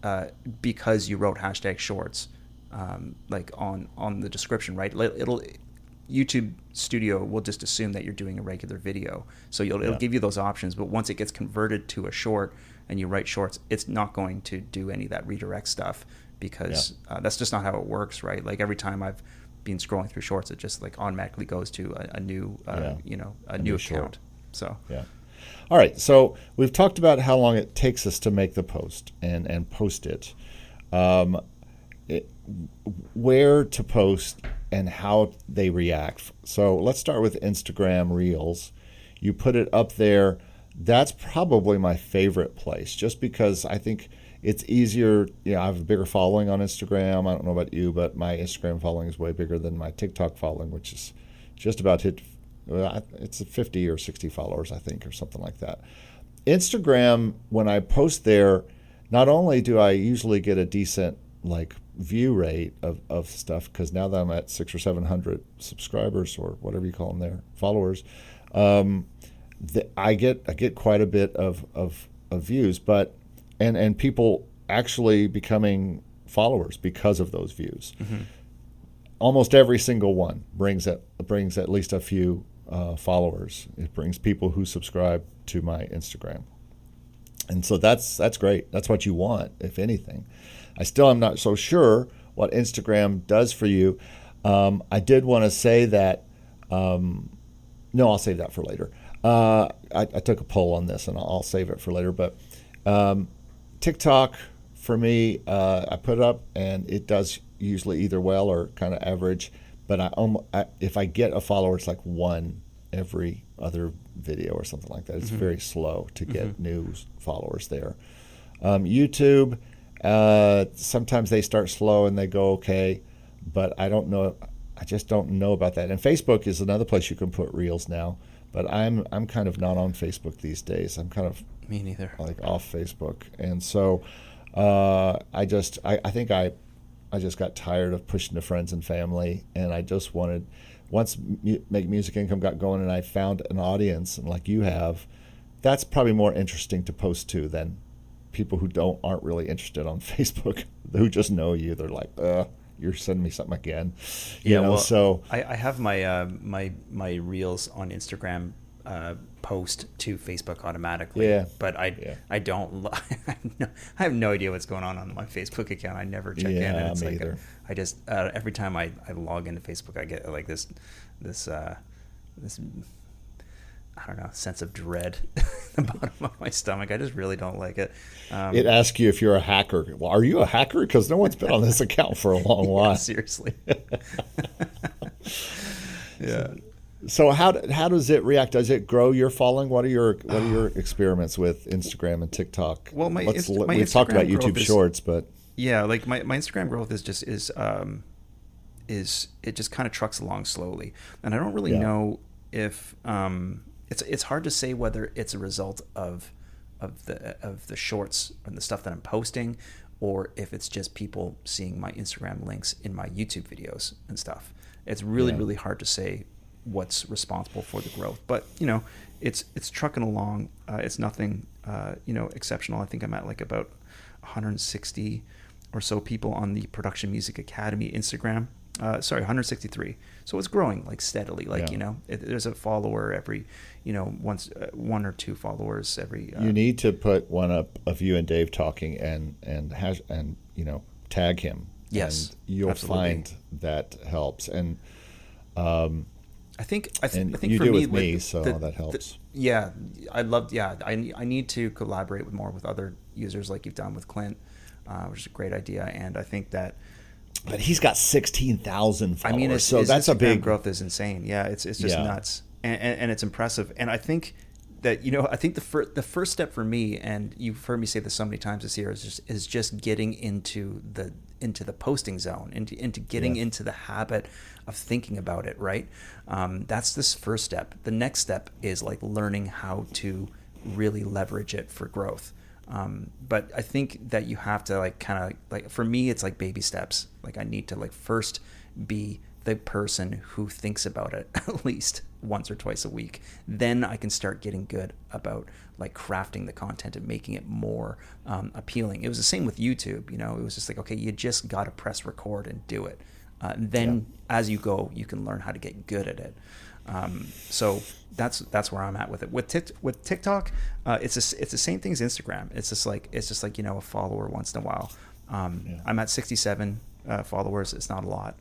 uh, because you wrote hashtag shorts, um, like on on the description, right? It'll YouTube Studio will just assume that you're doing a regular video, so it'll yeah. give you those options. But once it gets converted to a short and you write shorts, it's not going to do any of that redirect stuff because yeah. uh, that's just not how it works, right? Like every time I've been scrolling through shorts, it just like automatically goes to a, a new, uh, yeah. you know, a, a new, new, account. So yeah. All right. So we've talked about how long it takes us to make the post and and post it. Um, it, where to post and how they react. So let's start with Instagram Reels. You put it up there. That's probably my favorite place, just because I think it's easier. You know, I have a bigger following on Instagram. I don't know about you, but my Instagram following is way bigger than my TikTok following, which is just about hit. It's 50 or 60 followers, I think, or something like that. Instagram, when I post there, not only do I usually get a decent like view rate of, of stuff because now that I'm at six or seven hundred subscribers or whatever you call them there followers, um, the, I get I get quite a bit of, of, of views, but and and people actually becoming followers because of those views. Mm-hmm. Almost every single one brings at brings at least a few uh, followers. It brings people who subscribe to my Instagram, and so that's that's great. That's what you want, if anything. I still am not so sure what Instagram does for you. Um, I did want to say that. Um, no, I'll save that for later. Uh, I, I, took a poll on this, and I'll, I'll save it for later. But um, TikTok for me, uh, I put it up and it does usually either well or kind of average. But I, um, I, if I get a follower, it's like one every other video or something like that. It's mm-hmm. very slow to get mm-hmm. new followers there. Um, YouTube, uh, sometimes they start slow and they go okay, but I don't know. I just don't know about that. And Facebook is another place you can put reels now, but I'm I'm kind of not on Facebook these days. I'm kind of me neither. Like off Facebook, and so uh, I just I, I think I I just got tired of pushing to friends and family, and I just wanted once mu- make music income got going, and I found an audience, and like you have, that's probably more interesting to post to than people who don't aren't really interested on <laughs> Facebook, who just know you. They're like, uh, you're sending me something again. You yeah, know, well, so I, I have my uh, my my reels on Instagram uh, post to Facebook automatically. Yeah. But I yeah. I don't <laughs> I have no idea what's going on on my Facebook account. I never check yeah, in, and it's like a, I just uh, every time I, I log into Facebook, I get like this this uh, this I don't know sense of dread <laughs> in the bottom of my stomach. I just really don't like it. Um, it asks you if you're a hacker. Well, are you a hacker? Because no one's been on this <laughs> account for a long <laughs> while. seriously. yeah. So how how does it react? Does it grow your following? What are your what are your <sighs> experiments with Instagram and TikTok? Well, my, Let's, my we've Instagram talked about YouTube is, Shorts, but yeah, like my, my Instagram growth is just is um is it just kind of trucks along slowly, and I don't really yeah. know if um it's it's hard to say whether it's a result of of the of the shorts and the stuff that I'm posting, or if it's just people seeing my Instagram links in my YouTube videos and stuff. It's really yeah. really hard to say what's responsible for the growth. But you know, it's it's trucking along. Uh, it's nothing uh, you know exceptional. I think I'm at like about 160 or so people on the Production Music Academy Instagram. Uh, sorry, 163. So it's growing like steadily. Like yeah. you know, it, there's a follower every, you know, once uh, one or two followers every. Uh, you need to put one up of you and Dave talking and and hash and you know tag him. Yes, and you'll absolutely. find that helps. And um, I think I, th- I think you for do me, with me, so the, that helps. The, yeah, I love. Yeah, I I need to collaborate with more with other users like you've done with Clint, uh, which is a great idea. And I think that. But he's got sixteen thousand followers. I mean, so that's a big growth is insane. Yeah, it's it's just yeah. nuts, and, and, and it's impressive. And I think that you know I think the first the first step for me, and you've heard me say this so many times this year, is just is just getting into the into the posting zone, into into getting yes. into the habit of thinking about it. Right, um, that's this first step. The next step is like learning how to really leverage it for growth. Um, but I think that you have to like kind of like for me, it's like baby steps. Like I need to like first be the person who thinks about it <laughs> at least once or twice a week. Then I can start getting good about like crafting the content and making it more um, appealing. It was the same with YouTube. You know, it was just like, okay, you just got to press record and do it. Uh, then yeah. as you go, you can learn how to get good at it. Um, so that's that's where I'm at with it. With tic, with TikTok, uh, it's a, it's the same thing as Instagram. It's just like it's just like you know a follower once in a while. Um, yeah. I'm at 67 uh, followers. It's not a lot.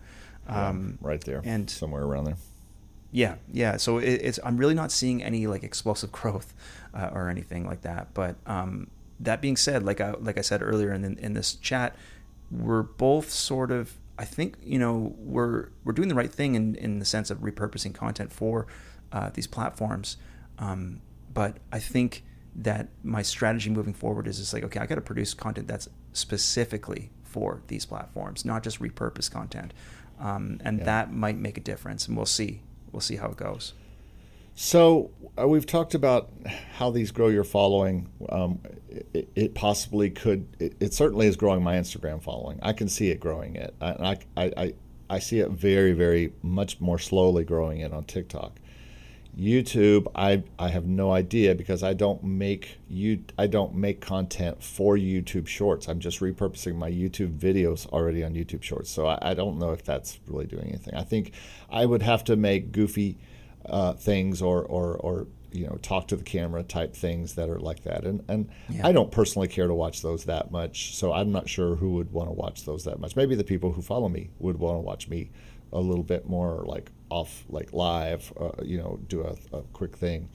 Um, yeah, right there, and somewhere around there. Yeah, yeah. So it, it's I'm really not seeing any like explosive <laughs> growth uh, or anything like that. But um, that being said, like I like I said earlier in in this chat, we're both sort of I think you know we're we're doing the right thing in in the sense of repurposing content for uh, these platforms. Um, but I think that my strategy moving forward is just like okay, I got to produce content that's specifically for these platforms, not just repurpose content, um, and yeah. that might make a difference. And we'll see we'll see how it goes. So uh, we've talked about how these grow your following. Um, it, it, possibly could. It, it, certainly is growing my Instagram following. I can see it growing it. I, I, I, I see it very, very much more slowly growing it on TikTok. YouTube, I, I have no idea because I don't make you I don't make content for YouTube Shorts. I'm just repurposing my YouTube videos already on YouTube Shorts. So I, I don't know if that's really doing anything. I think I would have to make goofy uh, things or, or or you know talk to the camera type things that are like that. And and yeah. I don't personally care to watch those that much so I'm not sure who would want to watch those that much. Maybe the people who follow me would want to watch me a little bit more like off like live uh, you know do a, a quick thing.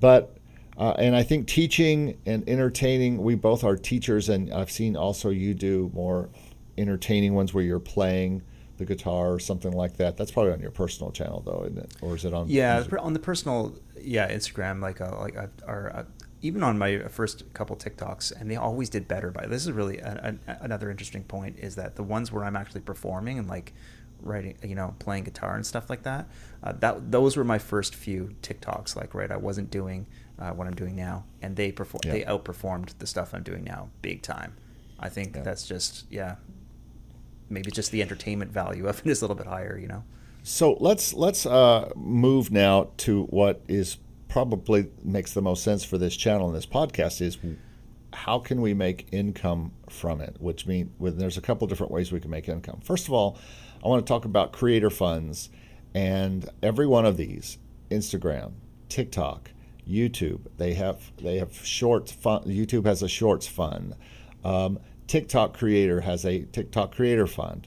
But uh, and I think teaching and entertaining we both are teachers and I've seen also you do more entertaining ones where you're playing the guitar or something like that. That's probably on your personal channel though, isn't it? Or is it on? Yeah, on the personal, yeah, Instagram, like uh, like uh, or uh, even on my first couple TikToks, and they always did better. By this is really a, a, another interesting point is that the ones where I'm actually performing and like writing, you know, playing guitar and stuff like that. Uh, that those were my first few TikToks. Like, right, I wasn't doing uh, what I'm doing now, and they perform yeah. they outperformed the stuff I'm doing now big time. I think yeah. that's just yeah, maybe just the entertainment value of it is a little bit higher, you know. So let's let's uh, move now to what is probably makes the most sense for this channel and this podcast is how can we make income from it? Which means there's a couple different ways we can make income. First of all, I want to talk about creator funds, and every one of these, Instagram, TikTok, YouTube, they have they have shorts fund. YouTube has a shorts fund. Um, TikTok creator has a TikTok creator fund.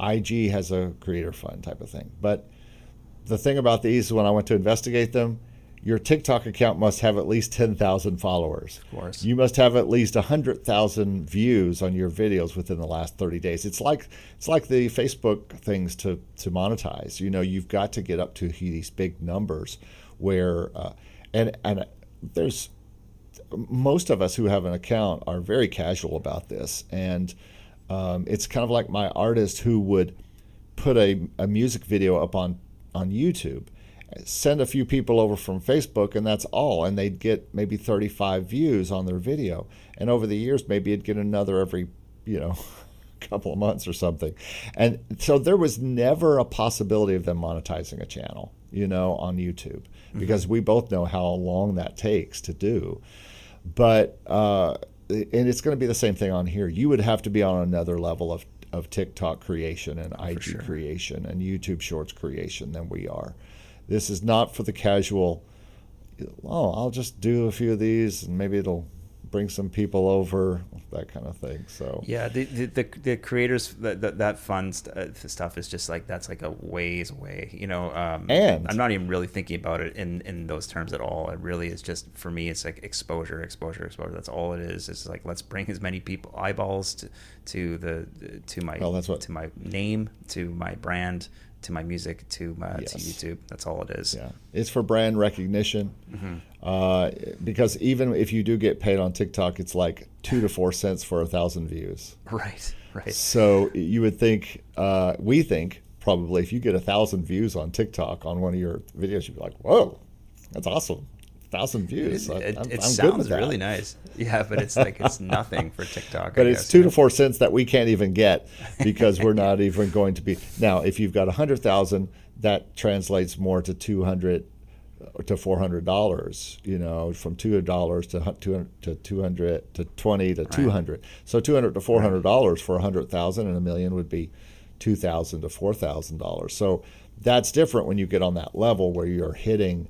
IG has a creator fund type of thing. But the thing about these, when I went to investigate them, your TikTok account must have at least 10,000 followers. Of course. You must have at least 100,000 views on your videos within the last 30 days. It's like it's like the Facebook things to to monetize. You know, you've got to get up to these big numbers where uh, and and there's most of us who have an account are very casual about this, and um, it's kind of like my artist who would put a, a music video up on on YouTube, send a few people over from Facebook, and that's all, and they'd get maybe 35 views on their video, and over the years maybe it'd get another every you know <laughs> couple of months or something. And so there was never a possibility of them monetizing a channel, you know, on YouTube mm-hmm. because we both know how long that takes to do. But uh, and it's going to be the same thing on here. You would have to be on another level of of TikTok creation and IG sure. creation and YouTube Shorts creation than we are. This is not for the casual. Oh, I'll just do a few of these and maybe it'll bring some people over, that kind of thing. So yeah, the the, the, the creators that that, that fun st- uh, stuff is just like that's like a ways away. You know, um, and I'm not even really thinking about it in in those terms at all. It really is just for me, it's like exposure, exposure, exposure. That's all it is. It's like let's bring as many people eyeballs to to the to my well, that's what, to my name to my brand to my music to my yes. to YouTube. That's all it is. Yeah, it's for brand recognition. Mm-hmm. Uh, because even if you do get paid on TikTok, it's like two to four cents for a thousand views. Right. Right. So you would think, uh, we think probably if you get a thousand views on TikTok on one of your videos, you'd be like, "Whoa, that's awesome." Thousand views. It, I, I'm, it sounds really nice. Yeah, but it's like it's nothing for TikTok. but I it's guess, two to four cents that we can't even get because we're <laughs> not even going to be now. If you've got a hundred thousand, that translates more to two hundred to four hundred dollars. You know, from two dollars to two to two hundred to twenty to two hundred. So two hundred to four hundred dollars for a hundred thousand, and a million would be two thousand to four thousand dollars. So that's different when you get on that level where you're hitting,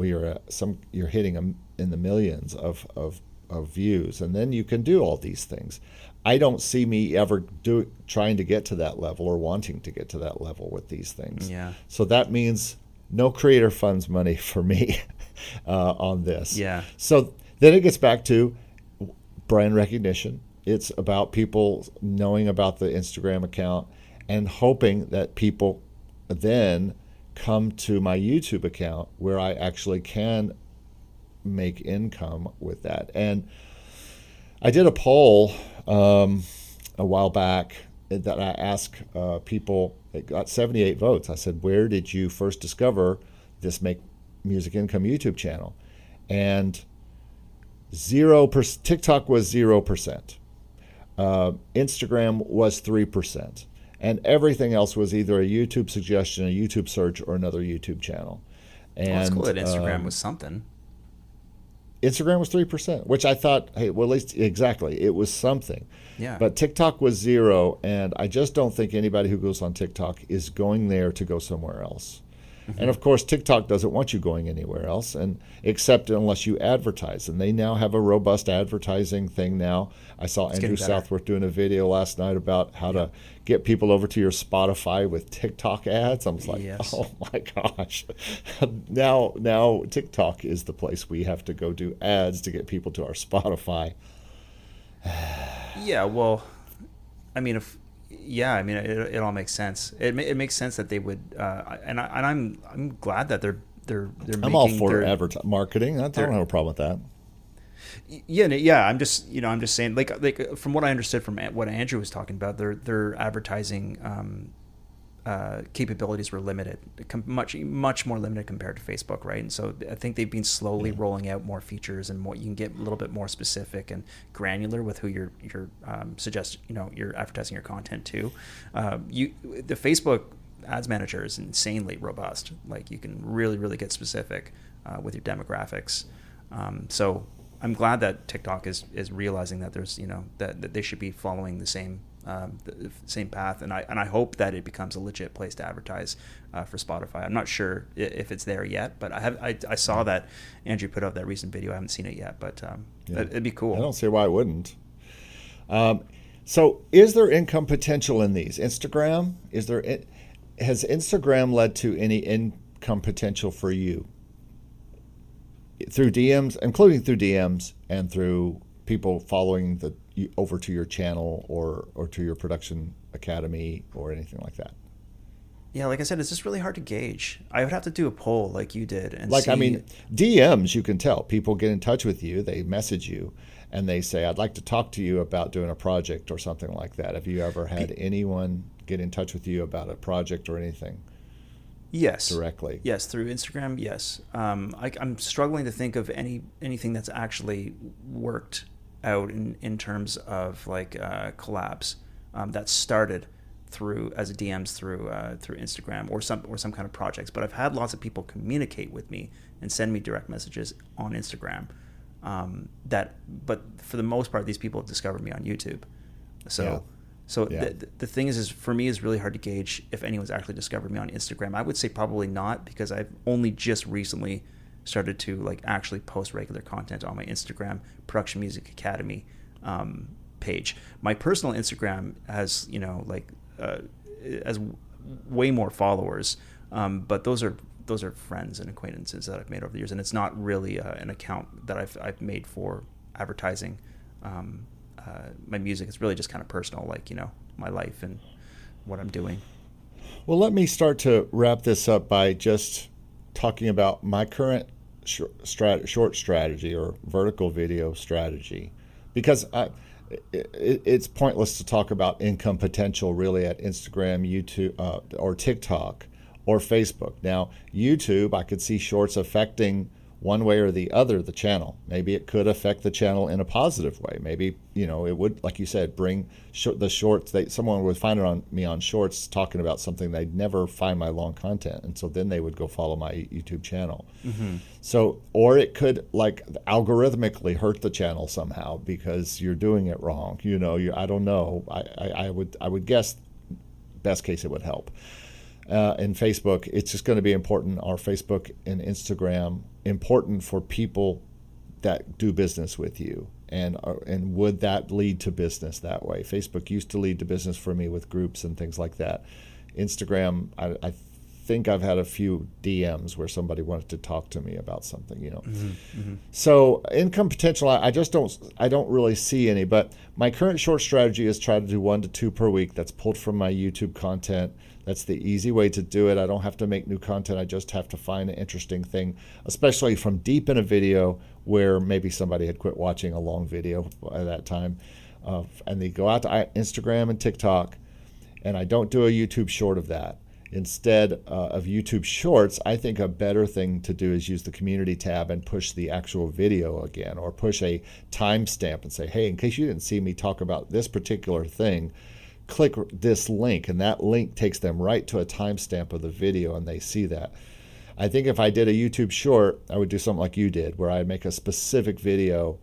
where you're some you're hitting them in the millions of of of views, and then you can do all these things. I don't see me ever do trying to get to that level or wanting to get to that level with these things. Yeah. So that means no creator funds money <laughs> for me uh, on this. Yeah. So then it gets back to brand recognition. It's about people knowing about the Instagram account and hoping that people then come to my YouTube account where I actually can make income with that. And I did a poll um, a while back that I asked uh, people. It got 78 votes. I said, "Where did you first discover this Make Music Income YouTube channel?" And zero percent. TikTok was zero percent. Uh, Instagram was three percent, and everything else was either a YouTube suggestion, a YouTube search, or another YouTube channel. And Well, it's cool that Instagram um, was something. Instagram was three percent, which I thought, hey, well, at least exactly, it was something. Yeah. But TikTok was zero, and I just don't think anybody who goes on TikTok is going there to go somewhere else. Mm-hmm. And of course, TikTok doesn't want you going anywhere else, and except unless you advertise. And they now have a robust advertising thing. Now, I saw Andrew. Southworth doing a video last night about how to get people over to your Spotify with TikTok ads. I was like, Yes. oh my gosh! <laughs> now, now TikTok is the place we have to go do ads to get people to our Spotify. <sighs> Yeah, well, I mean, if yeah, I mean, it, it all makes sense. It it makes sense that they would, uh, and I, and I'm I'm glad that they're they're they're I'm all for their, advert- marketing. I don't have a problem with that. Yeah, yeah. I'm just, you know, I'm just saying, like, like from what I understood from what Andrew was talking about, they're they're advertising um, uh, capabilities were limited, com- much much more limited compared to Facebook, right? And so I think they've been slowly rolling out more features and more. You can get a little bit more specific and granular with who you're you're um, suggest, you know, you're advertising your content to. Um, you the Facebook ads manager is insanely robust. Like you can really really get specific uh, with your demographics. Um, so I'm glad that TikTok is is realizing that there's you know that, that they should be following the same um, the same path, and I and I hope that it becomes a legit place to advertise uh, for Spotify. I'm not sure if it's there yet, but I have I, I saw that Andrew put up that recent video. I haven't seen it yet, but um, Yeah. it, would be cool. I don't see why I wouldn't. Um, so, is there income potential in these? Instagram is there? Has Instagram led to any income potential for you through DMs, including through DMs and through people following the you- over to your channel or or to your production academy or anything like that? Yeah, like I said, it's just really hard to gauge. I would have to do a poll like you did, and like I mean DMs you can tell people get in touch with you they message you and they say I'd like to talk to you about doing a project or something like that have you ever had anyone get in touch with you about a project or anything yes, directly Yes, through Instagram. Yes, um, I, I'm struggling to think of any anything that's actually worked out in in terms of like uh, collabs um, that started through as DMs through uh, through Instagram or some or some kind of projects. But I've had lots of people communicate with me and send me direct messages on Instagram. Um, that, but for the most part, these people have discovered me on YouTube. So. Yeah. So Yeah. the, the thing is, is for me, is really hard to gauge if anyone's actually discovered me on Instagram. I would say probably not because I've only just recently started to like actually post regular content on my Instagram Production Music Academy um, page. My personal Instagram has you know like uh, way more followers, um, but those are those are friends and acquaintances that I've made over the years, and it's not really uh, an account that I've I've made for advertising. Um, uh, my music is really just kind of personal, like you know my life and what I'm doing. well let me start to wrap this up by just talking about my current strat- short strategy or vertical video strategy because I, it, it's pointless to talk about income potential really at Instagram, YouTube, uh, or TikTok or Facebook. Now, YouTube, I could see shorts affecting one way or the other the channel. Maybe it could affect the channel in a positive way. Maybe you know it would, like you said, bring sh- the shorts. They, someone would find it on me on shorts talking about something they'd never find my long content, and so then they would go follow my YouTube channel. Mm-hmm. So, or it could like algorithmically hurt the channel somehow because you're doing it wrong. You know, you, I don't know. I, I, I would I would guess best case it would help uh, and Facebook, it's just going to be important. Our Facebook and Instagram important for people that do business with you, and uh, and would that lead to business that way? Facebook used to lead to business for me with groups and things like that. Instagram, I, I think I've had a few DMs where somebody wanted to talk to me about something, you know. Mm-hmm, mm-hmm. So income potential, I, I, just don't, I don't really see any. But my current short strategy is try to do one to two per week. That's pulled from my YouTube content. That's the easy way to do it. I don't have to make new content. I just have to find an interesting thing, especially from deep in a video where maybe somebody had quit watching a long video by that time. Uh, and they go out to Instagram and TikTok, and I don't do a YouTube short of that. Instead uh, of YouTube Shorts, I think a better thing to do is use the community tab and push the actual video again, or push a timestamp and say, hey, in case you didn't see me talk about this particular thing, click this link, and that link takes them right to a timestamp of the video, and they see that. I think if I did a YouTube short, I would do something like you did, where I make a specific video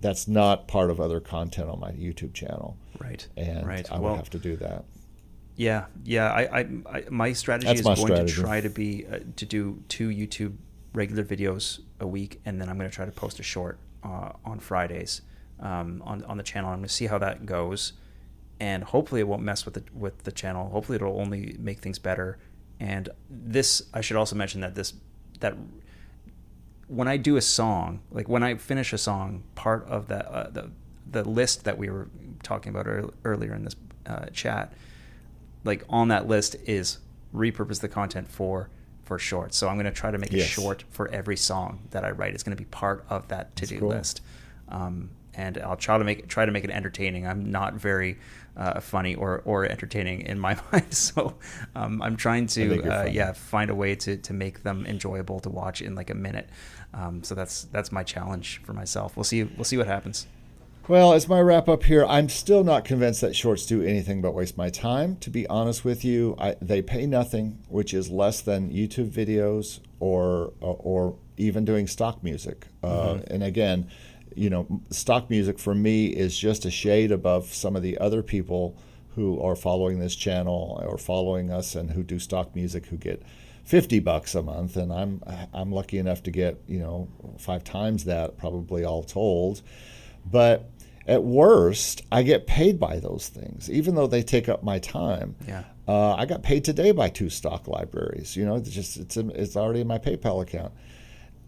that's not part of other content on my YouTube channel. Right. And right. I would have to do that. Yeah, yeah. I, I, I my strategy That's is my going strategy. to try to be uh, to do two YouTube regular videos a week, and then I'm going to try to post a short uh, on Fridays um, on on the channel. I'm going to see how that goes and hopefully it won't mess with the with the channel. Hopefully it'll only make things better. And this, I should also mention that this that when I do a song, like when I finish a song, part of that uh, the the list that we were talking about earlier in this uh, chat, like on that list is repurpose the content for for shorts. So I'm going to try to make yes. a short for every song that I write. It's going to be part of that to do cool. list. Um, and I'll try to make try to make it entertaining. I'm not very uh, funny or, or entertaining in my <laughs> mind, so um, I'm trying to uh, yeah find a way to, to make them enjoyable to watch in like a minute. Um, so that's that's my challenge for myself. We'll see we'll see what happens. Well, as my wrap up here, I'm still not convinced that shorts do anything but waste my time. To be honest with you, I, they pay nothing, which is less than YouTube videos or or even doing stock music. Uh, mm-hmm. And again, you know, stock music for me is just a shade above some of the other people who are following this channel or following us and who do stock music who get 50 bucks a month and I'm I'm lucky enough to get, you know, five times that probably all told. But at worst, I get paid by those things, even though they take up my time. Yeah. Uh, I got paid today by two stock libraries. You know, it's just it's it's already in my PayPal account.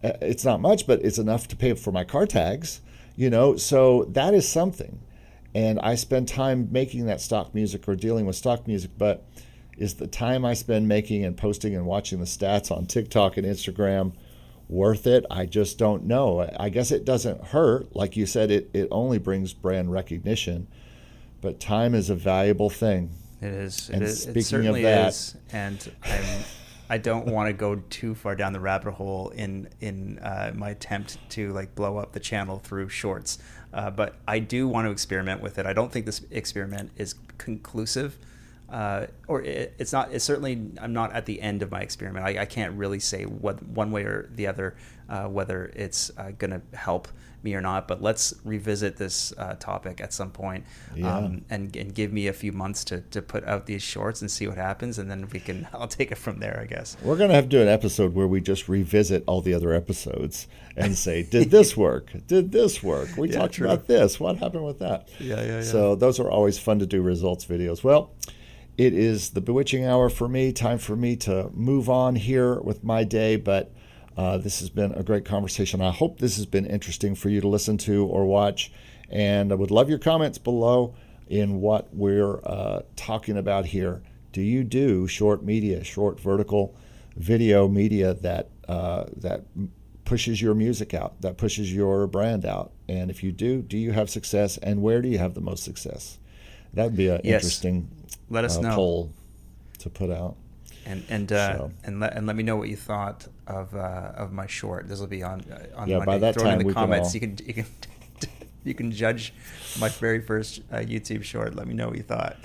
Uh, it's not much, but it's enough to pay for my car tags, you know. So that is something, and I spend time making that stock music or dealing with stock music. But is the time I spend making and posting and watching the stats on TikTok and Instagram worth it? I just don't know. I guess it doesn't hurt. Like you said, it, it only brings brand recognition, but time is a valuable thing. It is. And it is. Speaking it certainly of that, is. And I'm I don't want to go too far down the rabbit hole in in uh, my attempt to like blow up the channel through shorts. Uh, but I do want to experiment with it. I don't think this experiment is conclusive, uh, or it, it's not. It's certainly I'm not at the end of my experiment. I, I can't really say what one way or the other uh, whether it's uh, going to help me or not. But let's revisit this uh, topic at some point, yeah. um, and, and give me a few months to, to put out these shorts and see what happens, and then we can <laughs> I'll take it from there. I guess we're gonna have to do an episode where we just revisit all the other episodes and say, did <laughs> this work? Did this work? We yeah, talked true. about this. What happened with that? Yeah, yeah, yeah. So those are always fun to do results videos. Well. It is the bewitching hour for me. Time for me to move on here with my day, but uh, this has been a great conversation. I hope this has been interesting for you to listen to or watch. And I would love your comments below in what we're uh, talking about here. Do you do short media, short vertical video media that uh, that pushes your music out, that pushes your brand out? And if you do, do you have success? And where do you have the most success? That'd be an yes. interesting Let us uh, know. poll to put out. And and uh, So- and let and let me know what you thought of uh, of my short. This will be on uh, on Yeah, Monday. by that Throw it time in the can comments. all- You can you can <laughs> you can judge my very first uh, YouTube short. Let me know what you thought.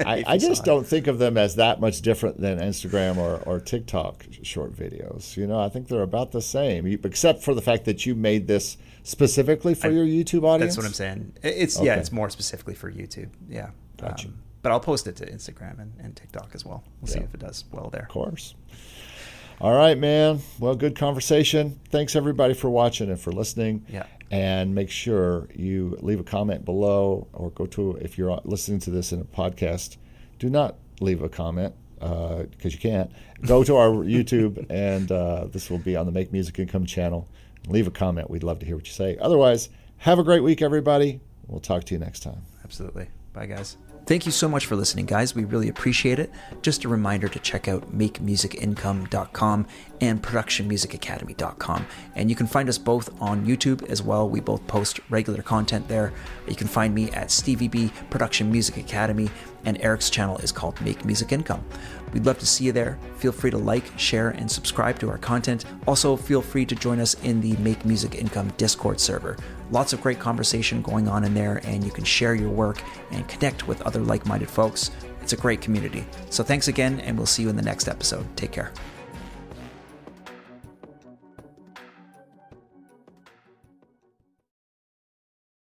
<laughs> I, I just don't think of them as that much different than Instagram or, or TikTok short videos. You know, I think they're about the same, You- except for the fact that you made this specifically for I- your YouTube audience. That's what I'm saying. It- It's yeah, it's more specifically for YouTube. Yeah. Um, Gotcha. But I'll post it to Instagram and, and TikTok as well. We'll see if it does well there. Of course. All right, man. Well, good conversation. Thanks everybody for watching and for listening. Yeah. And make sure you leave a comment below or go to, if you're listening to this in a podcast, do not leave a comment because you can't. Go to our <laughs> YouTube and uh, this will be on the Make Music Income channel. Leave a comment. We'd love to hear what you say. Otherwise, have a great week, everybody. We'll talk to you next time. Absolutely. Bye, guys. Thank you so much for listening, guys. We really appreciate it. Just a reminder to check out makemusicincome.com and productionmusicacademy.com. And you can find us both on YouTube as well. We both post regular content there. You can find me at Stevie B Production Music Academy, and Eric's channel is called Make Music Income. We'd love to see you there. Feel free to like, share, and subscribe to our content. Also, feel free to join us in the Make Music Income Discord server. Lots of great conversation going on in there, and you can share your work and connect with other like minded folks. It's a great community. So, thanks again, and we'll see you in the next episode. Take care.